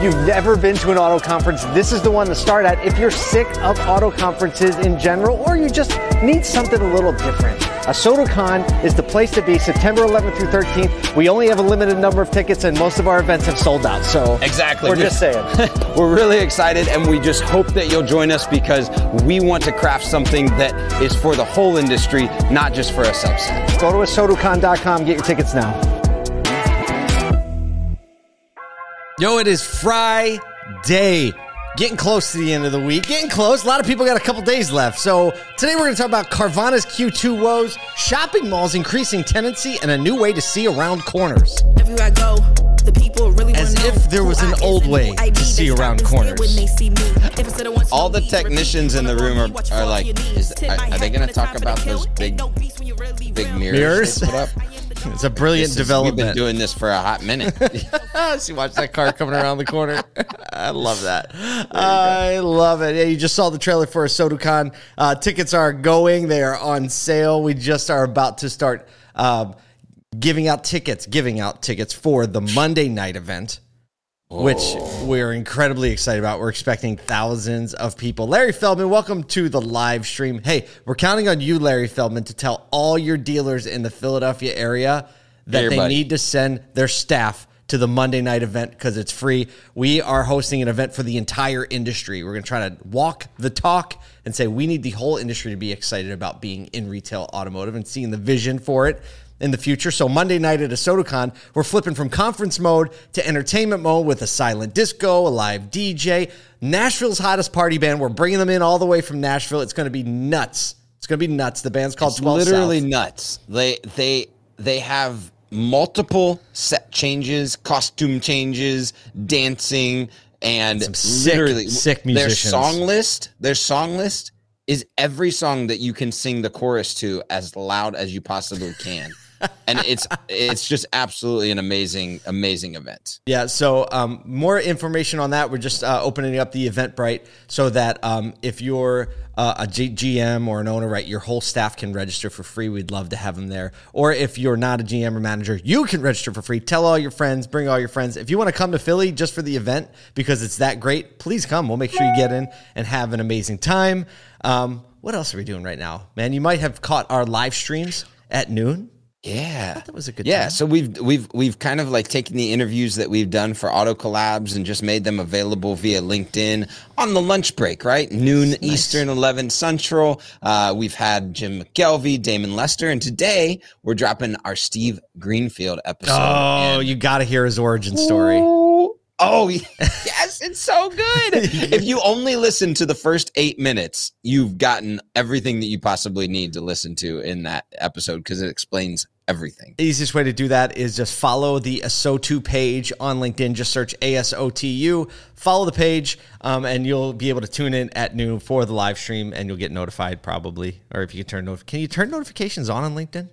If you've never been to an auto conference, this is the one to start at. If you're sick of auto conferences in general, or you just need something a little different, ASOTUCon is the place to be September 11th through 13th. We only have a limited number of tickets, and most of our events have sold out. So Exactly. we're just saying. We're really excited and we just hope that you'll join us because we want to craft something that is for the whole industry, not just for a subset. Go to ASOTUCon.com, get your tickets now. Yo, it is Friday. Getting close to the end of the week. Getting close. A lot of people got a couple days left. So today we're going to talk about Carvana's Q2 woes, shopping malls increasing tenancy, and a new way to see around corners. Everywhere I go, the people really As if there was an I old way who to see around corners. when they see me. If it's the ones All the technicians in the room are- are like, is- are- are they gonna talk about those Ain't big- no peace when you really Big mirrors. Mirrors? They put up. It's a brilliant is- development. We've been doing this for a hot minute. See, watch that car coming around the corner. I love that. I love it. Yeah, you just saw the trailer for a. Uh, tickets are going. They are on sale. We just are about to start um, giving out tickets, giving out tickets for the Monday night event. Which oh. we're incredibly excited about. We're expecting thousands of people. Larry Feldman, welcome to the live stream. Hey, we're counting on you, Larry Feldman, to tell all your dealers in the Philadelphia area that they need to send their staff to the Monday night event because it's free. We are hosting an event for the entire industry. We're going to try to walk the talk and say we need the whole industry to be excited about being in retail automotive and seeing the vision for it in the future. So Monday night at ASOTUCon, we're flipping from conference mode to entertainment mode with a silent disco, a live DJ, Nashville's hottest party band. We're bringing them in all the way from Nashville. It's going to be nuts. It's going to be nuts. The band's called It's 12 literally South. nuts. They they they have multiple set changes, costume changes, dancing, and Some sick, literally sick Their musicians. song list, their song list is every song that you can sing the chorus to as loud as you possibly can. and it's it's just absolutely an amazing amazing event. Yeah, so um, more information on that. We're just uh, opening up the Eventbrite so that um, if you're uh, a G- GM or an owner, right, your whole staff can register for free. We'd love to have them there. Or if you're not a GM or manager, you can register for free. Tell all your friends, bring all your friends. If you want to come to Philly just for the event because it's that great, please come. We'll make sure you get in and have an amazing time. Um, what else are we doing right now, man? You might have caught our live streams at noon. Yeah, that was a good Yeah, time. so we've we've we've kind of like taken the interviews that we've done for Auto Collabs and just made them available via LinkedIn on the lunch break, right? Noon Eastern, eleven Central. Uh, we've had Jim McKelvey, Damon Lester, and today we're dropping our Steve Greenfield episode. Oh, And- you got to hear his origin story. Oh yes, it's so good. if you only listen to the first eight minutes, you've gotten everything that you possibly need to listen to in that episode because it explains everything. easiest way to do that is just follow the ASOTU page on LinkedIn. Just search ASOTU, follow the page, um, and you'll be able to tune in at noon for the live stream, and you'll get notified probably. Or if you can turn notif- can you turn notifications on on LinkedIn?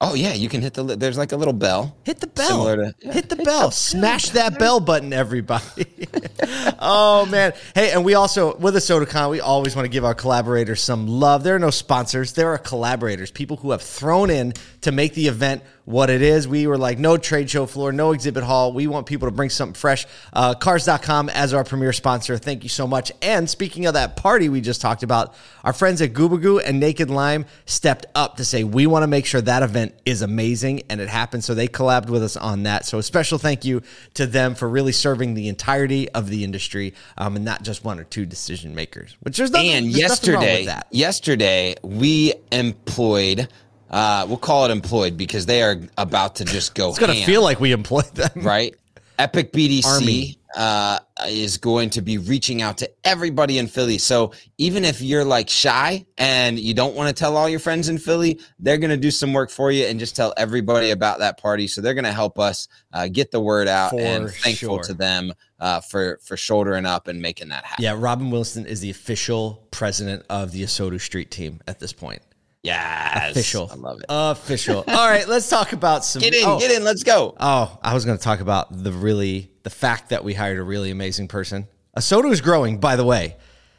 Oh yeah, you can hit the. li- There's like a little bell. Hit the bell. To- yeah, hit the bell. Smash that bell button, everybody. oh man. Hey, and we also with the SodaCon, we always want to give our collaborators some love. There are no sponsors. There are collaborators, people who have thrown in to make the event what it is. We were like, no trade show floor, no exhibit hall. We want people to bring something fresh. Uh, cars.com as our premier sponsor. Thank you so much. And speaking of that party we just talked about, our friends at Gubagoo and Naked Lime stepped up to say, we want to make sure that event is amazing and it happened. So they collabed with us on that. So a special thank you to them for really serving the entirety of the industry um, and not just one or two decision makers, which there's nothing, And there's yesterday, yesterday we employed. Uh, we'll call it employed because they are about to just go. It's going to ham. feel like we employed them. right? Epic BDC Army. uh, is going to be reaching out to everybody in Philly. So even if you're like shy and you don't want to tell all your friends in Philly, they're going to do some work for you and just tell everybody about that party. So they're going to help us uh, get the word out. For and thankful sure. to them uh, for for shouldering up and making that happen. Yeah, Robin Wilson is the official president of the ASOTU Street team at this point. Yes, Official. I love it. Official. All right, let's talk about some. get in, oh, get in. Let's go. Oh, I was going to talk about the really the fact that we hired a really amazing person. A ASOTU is growing, by the way.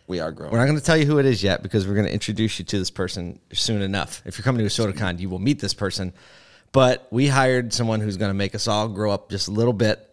We are growing. We're not going to tell you who it is yet because we're going to introduce you to this person soon enough. If you're coming to a ASOTUCon, you will meet this person. But we hired someone who's going to make us all grow up just a little bit.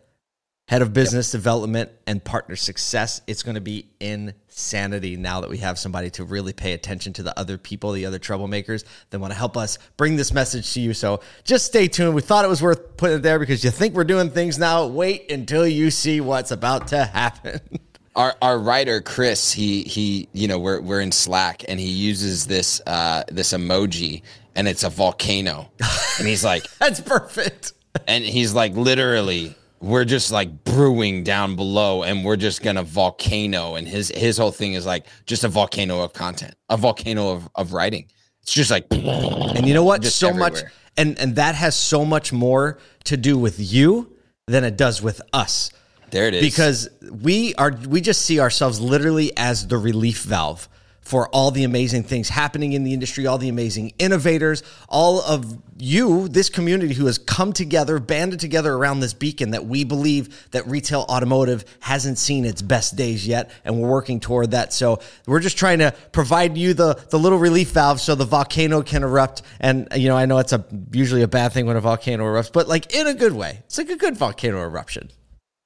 Head of business development and partner success. It's going to be insanity now that we have somebody to really pay attention to the other people, the other troublemakers that want to help us bring this message to you. So just stay tuned. We thought it was worth putting it there because you think we're doing things now. Wait until you see what's about to happen. our our writer Chris, he he, you know, we're we're in Slack and he uses this uh this emoji and it's a volcano. And he's like That's perfect. and he's like literally we're just like brewing down below and we're just gonna volcano and his his whole thing is like just a volcano of content, a volcano of, of writing. It's just like And you know what? So much and and that has so much more to do with you than it does with us. there it is. because we are we just see ourselves literally as the relief valve for all the amazing things happening in the industry, all the amazing innovators, all of you, this community who has come together, banded together around this beacon that we believe that retail automotive hasn't seen its best days yet, and we're working toward that. So we're just trying to provide you the the little relief valve so the volcano can erupt. And uh, you know, I know it's a usually a bad thing when a volcano erupts, but like in a good way. It's like a good volcano eruption.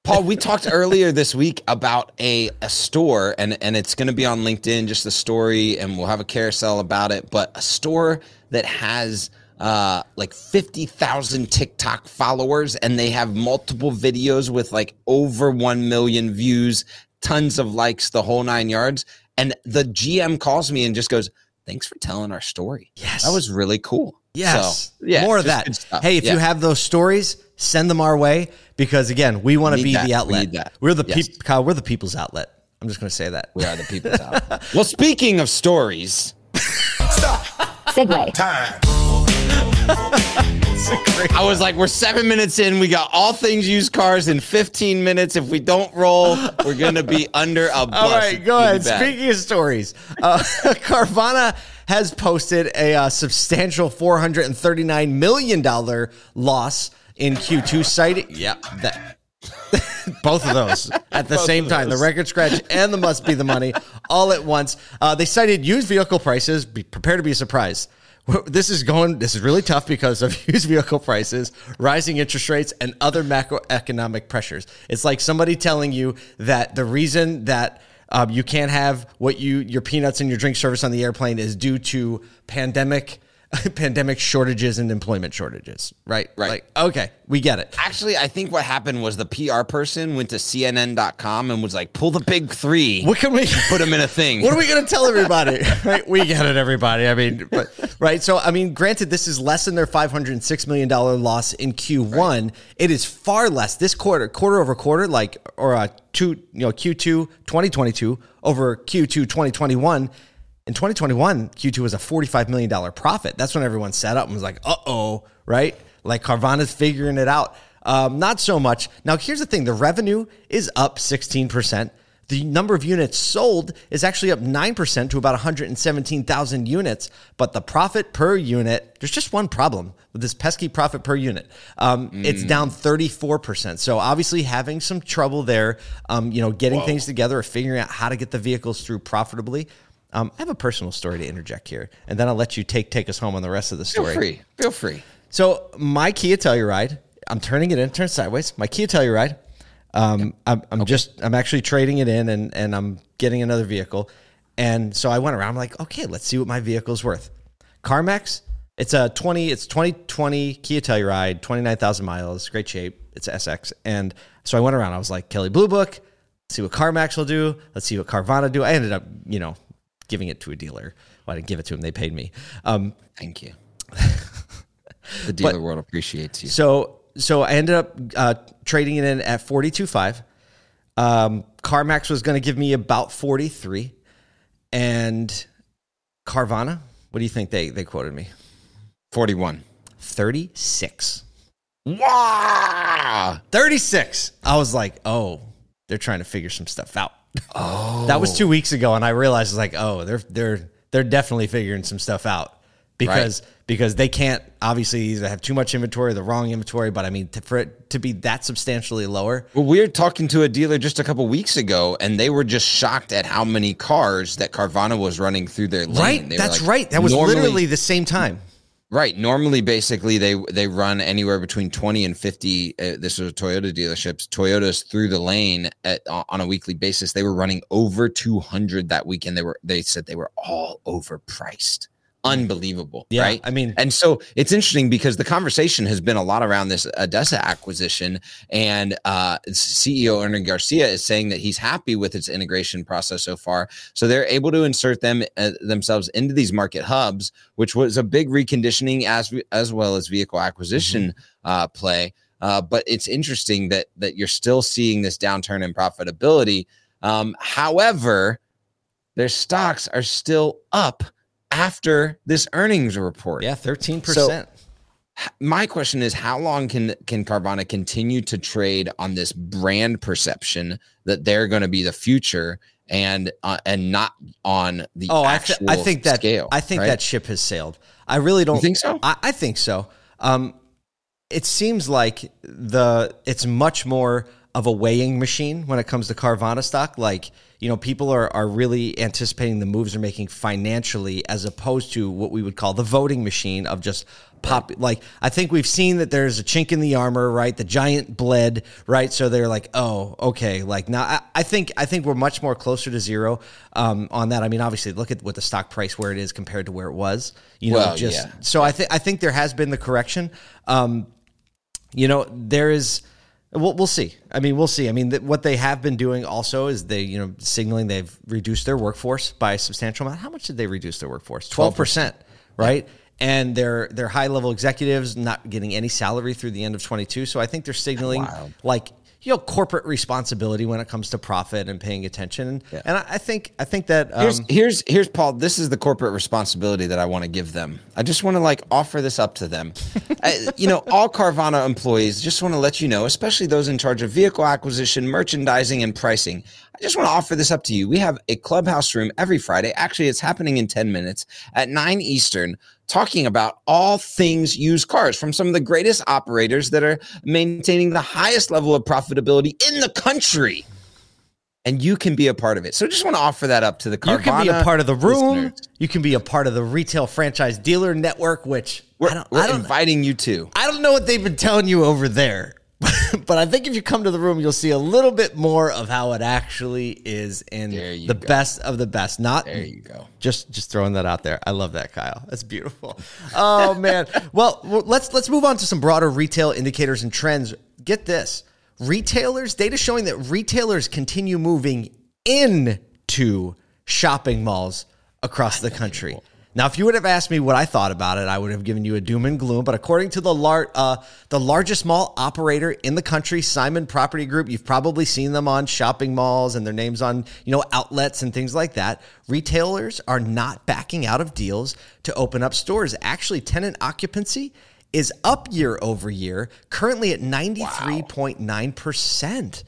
Paul, we talked earlier this week about a, a store, and, and it's going to be on LinkedIn, just a story, and we'll have a carousel about it. But a store that has uh, like 50,000 TikTok followers, and they have multiple videos with like over 1 million views, tons of likes, the whole nine yards. And the GM calls me and just goes, Thanks for telling our story. Yes. That was really cool. Yes. So, yeah, More of that. Hey, if Yeah. you have those stories, send them our way because again, we want to be that. the outlet. need. We're the Yes. peop- Kyle, we're the people's outlet. I'm just going to say that. we are the people's outlet. well, speaking of stories, stop. segue. Time. I was like, we're seven minutes in. We got all things used cars in 15 minutes. If we don't roll, we're going to be under a bus. All right, go ahead. be. Speaking of stories, uh, Carvana has posted a uh, substantial $439 million loss in Q2, citing, yeah, that. Both of those at the same time, the record scratch and the must be the money all at once. Uh, they cited used vehicle prices. Be prepared to be surprised. This is going. This is really tough because of used vehicle prices, rising interest rates, and other macroeconomic pressures. It's like somebody telling you that the reason that um, you can't have what you your peanuts and your drink service on the airplane is due to pandemic pandemic shortages and employment shortages. Right. Right. Like, okay, we get it. Actually, I think what happened was the PR person went to CNN.com and was like, pull the big three, What can we put them in a thing. What are we going to tell everybody? right? We get it, everybody. I mean, but, right. So, I mean, granted, this is less than their $506 million loss in Q1. It is far less this quarter, quarter over quarter, like, or uh, two, you know, Q2 2022 over Q2 2021. In 2021, Q2 was a $45 million profit. That's when everyone sat up and was like, uh oh, right? Like Carvana's figuring it out. Um, not so much. Now, here's the thing the revenue is up 16%. The number of units sold is actually up 9% to about 117,000 units, but the profit per unit, there's just one problem with this pesky profit per unit. Um, It's down 34%. So obviously having some trouble there, um, you know, getting things together or figuring out how to get the vehicles through profitably. Um, I have a personal story to interject here, and then I'll let you take take us home on the rest of the story. Feel free. Feel free. So my Kia Telluride, I'm turning it in, turn sideways. My Kia Telluride, um, I'm, I'm just, I'm actually trading it in, and and I'm getting another vehicle. And so I went around, I'm like, okay, let's see what my vehicle's worth. CarMax, it's a 20, it's 2020 Kia Telluride, 29,000 miles, great shape. It's SX. And so I went around, I was like, Kelly Blue Book, let's see what CarMax will do. Let's see what Carvana do. I ended up, you know, giving it to a dealer. Well, I didn't give it to him. They paid me. Um, Thank you. the dealer world appreciates you. So so I ended up uh, trading it in at forty two five. Um, CarMax was going to give me about forty three, and Carvana. What do you think they they quoted me? 41. Thirty six. Wow. Thirty six. I was like, oh, they're trying to figure some stuff out. Oh, that was two weeks ago, and I realized like, oh, they're they're they're definitely figuring some stuff out because because they can't obviously either have too much inventory, or the wrong inventory. But I mean, to, for it to be that substantially lower, Well, we were talking to a dealer just a couple weeks ago, and they were just shocked at how many cars that Carvana was running through their lane. right? They were That's like, right. That was normally- literally the same time. Right. Normally, basically, they they run anywhere between twenty and fifty. Uh, this was Toyota dealerships. Toyotas through the lane at, on a weekly basis. They were running over two hundred that weekend. They were. They said they were all overpriced. Unbelievable. Yeah, right. I mean- and so it's interesting because the conversation has been a lot around this ADESA acquisition, and uh, CEO Ernie Garcia is saying that he's happy with its integration process so far. So they're able to insert them uh, themselves into these market hubs, which was a big reconditioning as as well as vehicle acquisition uh, play. Uh, but it's interesting that that you're still seeing this downturn in profitability. Um, however, their stocks are still up after this earnings report. Yeah, thirteen percent. My question is how long can can Carvana continue to trade on this brand perception that they're going to be the future and uh, and not on the Oh, I, th- I think that scale? I think right? that ship has sailed. I really don't You think so? I, I think so. Um, it seems like the it's much more of a weighing machine when it comes to Carvana stock. Like you know, people are are really anticipating the moves they're making financially, as opposed to what we would call the voting machine of just pop. Like I think we've seen that there's a chink in the armor, right? The giant bled, right? So they're like, oh, okay. Like now, I, I think I think we're much more closer to zero um, on that. I mean, obviously, look at what the stock price where it is compared to where it was. You know, Well, just yeah. so I think I think there has been the correction. Um, you know, there is. We'll, we'll see. I mean, we'll see. I mean, th- what they have been doing also is they, you know, signaling they've reduced their workforce by a substantial amount. How much did they reduce their workforce? Twelve percent, right? And their their high level executives not getting any salary through the end of twenty two. So I think they're signaling like you know corporate responsibility when it comes to profit and paying attention. And, and I, I think I think that um, Here's here's here's Paul. This is the corporate responsibility that I want to give them. I just want to like offer this up to them. I, you know, all Carvana employees just want to let you know, especially those in charge of vehicle acquisition, merchandising, and pricing. I just want to offer this up to you. We have a clubhouse room every Friday. Actually, it's happening in 10 minutes at 9 Eastern, talking about all things used cars from some of the greatest operators that are maintaining the highest level of profitability in the country and you can be a part of it. So I just want to offer that up to the Carvana. You can be a part of the room. listeners. You can be a part of the retail franchise dealer network, which We're, I don't, we're I don't, inviting you to. I don't know what they've been telling you over there, but I think if you come to the room, you'll see a little bit more of how it actually is in the go. best of the best. Not There you go. just just throwing that out there. I love that, Kyle. That's beautiful. Oh man. well, well, let's let's move on to some broader retail indicators and trends. Get this. Retailers, data showing that retailers continue moving into shopping malls across the country. Now, if you would have asked me what I thought about it, I would have given you a doom and gloom. But according to the lar- uh, the largest mall operator in the country, Simon Property Group, you've probably seen them on shopping malls and their names on you know outlets and things like that. Retailers are not backing out of deals to open up stores. Actually, tenant occupancy is up year over year, currently at ninety three point nine percent.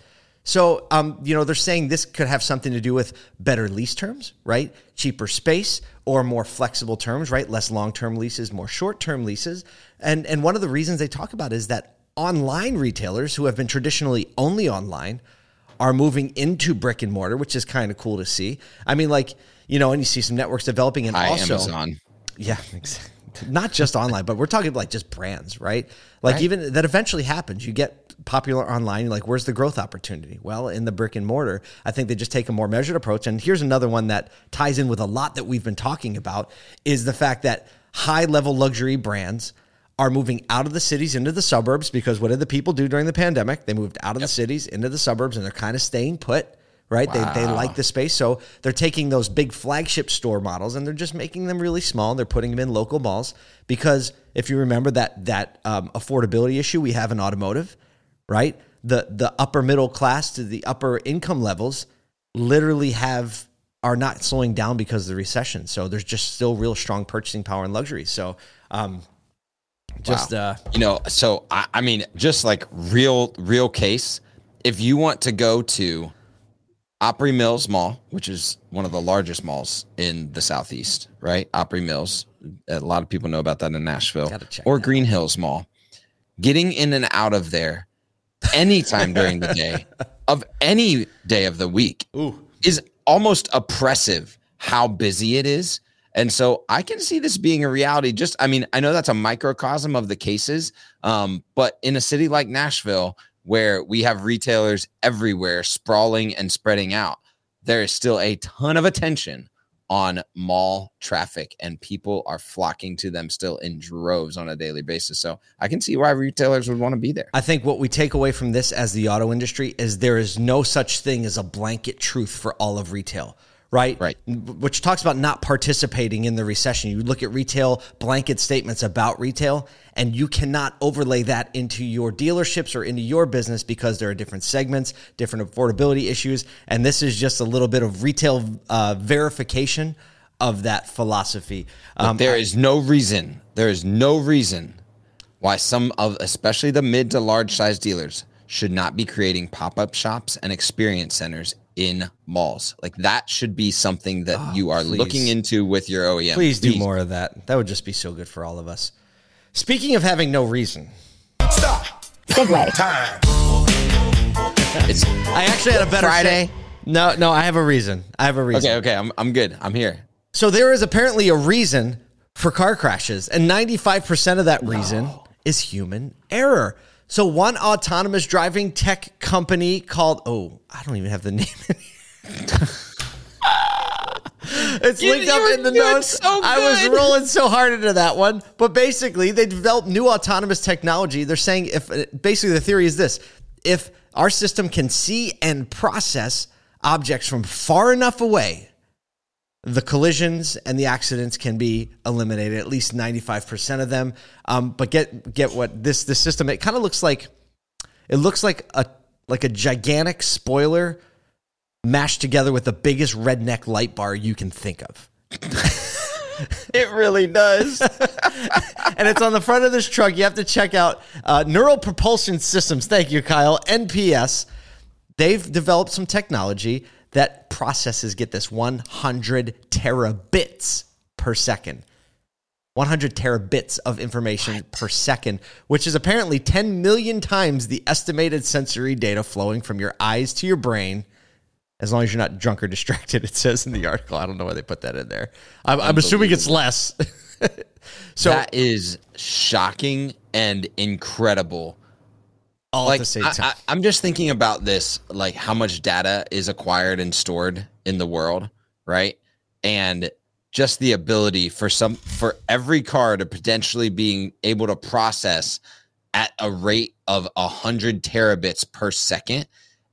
So, um, you know, they're saying this could have something to do with better lease terms, right? Cheaper space or more flexible terms, right? Less long-term leases, more short-term leases. And and one of the reasons they talk about is that online retailers who have been traditionally only online are moving into brick and mortar, which is kind of cool to see. I mean, like, you know, and you see some networks developing and Hi, also Amazon. yeah, exactly. Not just online, but we're talking like just brands, right? Like Right. even that eventually happens. You get popular online, you're like, where's the growth opportunity? Well, in the brick and mortar, I think they just take a more measured approach. And here's another one that ties in with a lot that we've been talking about is the fact that high level luxury brands are moving out of the cities into the suburbs because what did the people do during the pandemic? They moved out of the cities into the suburbs and they're kind of staying put right? They, they like the space. So they're taking those big flagship store models and they're just making them really small. They're putting them in local malls because if you remember that that um, affordability issue we have in automotive, right? The the upper middle class to the upper income levels literally have are not slowing down because of the recession. So there's just still real strong purchasing power in luxury. So um, just uh, You know, so I, I mean, just like real, real case. If you want to go to Opry Mills Mall, which is one of the largest malls in the Southeast, right? Opry Mills. A lot of people know about that in Nashville. Or Green Hills Mall. Getting in and out of there anytime during the day of any day of the week is almost oppressive how busy it is. And so I can see this being a reality. Just, I mean, I know that's a microcosm of the cases, um, but in a city like Nashville, where we have retailers everywhere sprawling and spreading out, there is still a ton of attention on mall traffic and people are flocking to them still in droves on a daily basis. So I can see why retailers would want to be there. I think what we take away from this as the auto industry is there is no such thing as a blanket truth for all of retail. Right, Right. Which talks about not participating in the recession. You look at retail blanket statements about retail, and you cannot overlay that into your dealerships or into your business because there are different segments, different affordability issues, and this is just a little bit of retail uh, verification of that philosophy. Um, there is no reason, there is no reason why some of, especially the mid to large size dealers, should not be creating pop up shops and experience centers in malls. Like that should be something that ah, you are Oh, please. looking into with your OEM. Please do more of that. That would just be so good for all of us. Speaking of having no reason, Stop. segue. It's I actually had a better Friday. say- No, no, I have a reason. I have a reason. okay. Okay, I'm I'm good. I'm here. So there is apparently a reason for car crashes, and 95% of that reason is human error. So one autonomous driving tech company called oh, I don't even have the name. it's You- linked you up in the notes. so I was rolling so hard into that one, but basically they developed new autonomous technology. They're saying if uh, basically the theory is this: if our system can see and process objects from far enough away, the collisions and the accidents can be eliminated at least 95% of them. Um, but get get what this this system it kind of looks like it looks like a like a gigantic spoiler mashed together with the biggest redneck light bar you can think of. It really does. and it's on the front of this truck. You have to check out uh, neural propulsion systems. Thank you kyle. Nps they've developed some technology that processes get this 100 terabits per second 100 terabits of information per second, which is apparently 10 million times the estimated sensory data flowing from your eyes to your brain. As long as you're not drunk or distracted, it says in the article. I don't know why they put that in there. I'm, I'm assuming it's less. so that is shocking and incredible. All like at the same time. I, am just thinking about this, like how much data is acquired and stored in the world, right? And just the ability for some for every car to potentially being able to process at a rate of a hundred terabits per second,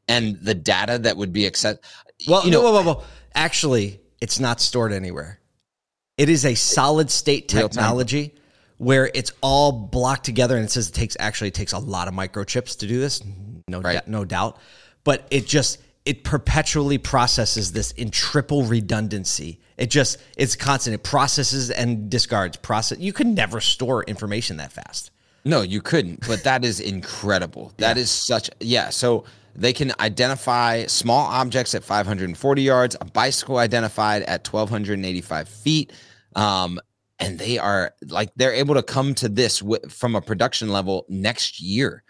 and the data that would be accept. well, you know, whoa, whoa, whoa. actually, it's not stored anywhere. It is a solid state technology where it's all blocked together, and it says it takes actually it takes a lot of microchips to do this. No, Right. doubt no doubt. But it just it perpetually processes this in triple redundancy. It just it's constant. It processes and discards. Process. You could never store information that fast. No, you couldn't, but that is incredible. That is such yeah, so they can identify small objects at 540 yards, a bicycle identified at 1285 feet. Um and they are like they're able to come to this w- from a production level next year.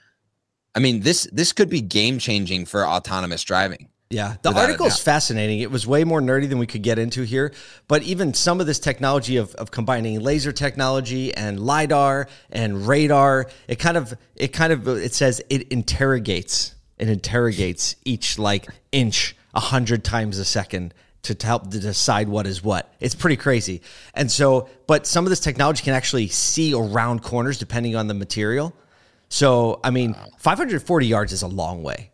I mean, this this could be game changing for autonomous driving. Yeah, the article is fascinating. It was way more nerdy than we could get into here. But even some of this technology of, of combining laser technology and lidar and radar, it kind of it kind of it says it interrogates it interrogates each like inch a hundred times a second to, to help to decide what is what. It's pretty crazy. And so, but some of this technology can actually see around corners depending on the material. So, I mean, 540 yards is a long way.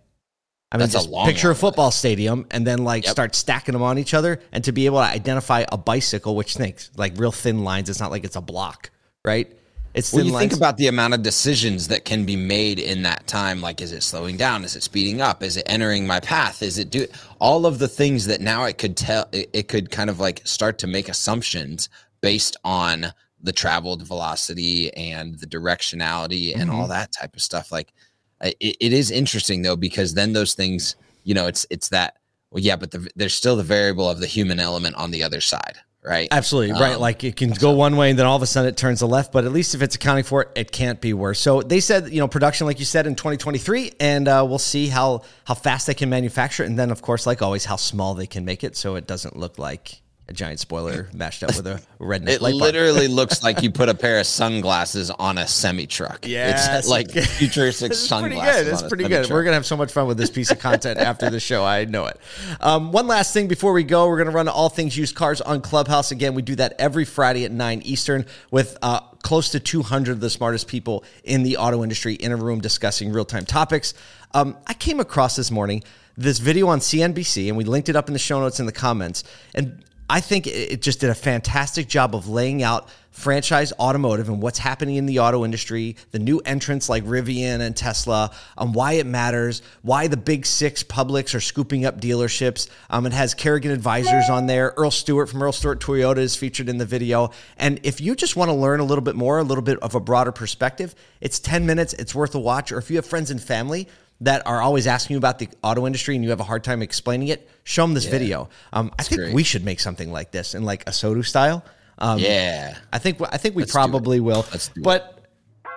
I mean, That's a just picture a long way. football stadium and then like Yep. start stacking them on each other, and to be able to identify a bicycle, which thinks like real thin lines. It's not like it's a block, right? It's When you lines. think about the amount of decisions that can be made in that time, like is it slowing down? Is it speeding up? Is it entering my path? Is it do all of the things that now it could tell? It, it could kind of like start to make assumptions based on the traveled velocity and the directionality and Mm-hmm. all that type of stuff. Like it, it is interesting though because then those things, you know, it's it's that well, yeah, but the, there's still the variable of the human element on the other side, right? Absolutely right. Um, Like it can go one way and then all of a sudden it turns to left. But at least if it's accounting for it, it can't be worse. So they said, you know, production, like you said, in 2023, and uh, we'll see how how fast they can manufacture it, and then of course, like always, how small they can make it, so it doesn't look like a giant spoiler mashed up with a redneck It literally looks like you put a pair of sunglasses on a semi truck. Yeah, it's like futuristic It's pretty sunglasses. good. It's on a pretty good. We're gonna have so much fun with this piece of content after the show. I know it. Um, one last thing before we go, we're gonna run all things used cars on Clubhouse again. We do that every Friday at nine Eastern with. Uh, Close to 200 of the smartest people in the auto industry in a room discussing real time topics. Um, I came across this morning this video on CNBC, and we linked it up in the show notes in the comments. And I think it just did a fantastic job of laying out franchise automotive and what's happening in the auto industry, the new entrants like Rivian and Tesla, um, why it matters, why the big six publics are scooping up dealerships. Um, it has Kerrigan Advisors on there. Earl Stewart from Earl Stewart Toyota is featured in the video. And if you just want to learn a little bit more, a little bit of a broader perspective, it's 10 minutes. It's worth a watch. Or if you have friends and family, that are always asking you about the auto industry and you have a hard time explaining it, show them this video. Um, I think great. we should make something like this in like a Sodu style. Um, Yeah. I think I think we Let's probably will. Let's do it. but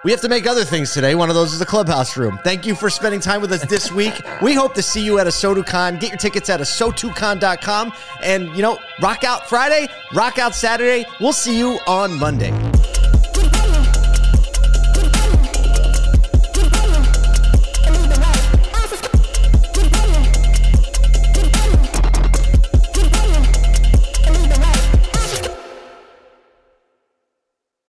we have to make other things today. One of those is the clubhouse room. Thank you for spending time with us this week. We hope to see you at a SotuCon. Get your tickets at a sotucon.com. And, you know, rock out Friday, rock out Saturday. We'll see you on Monday.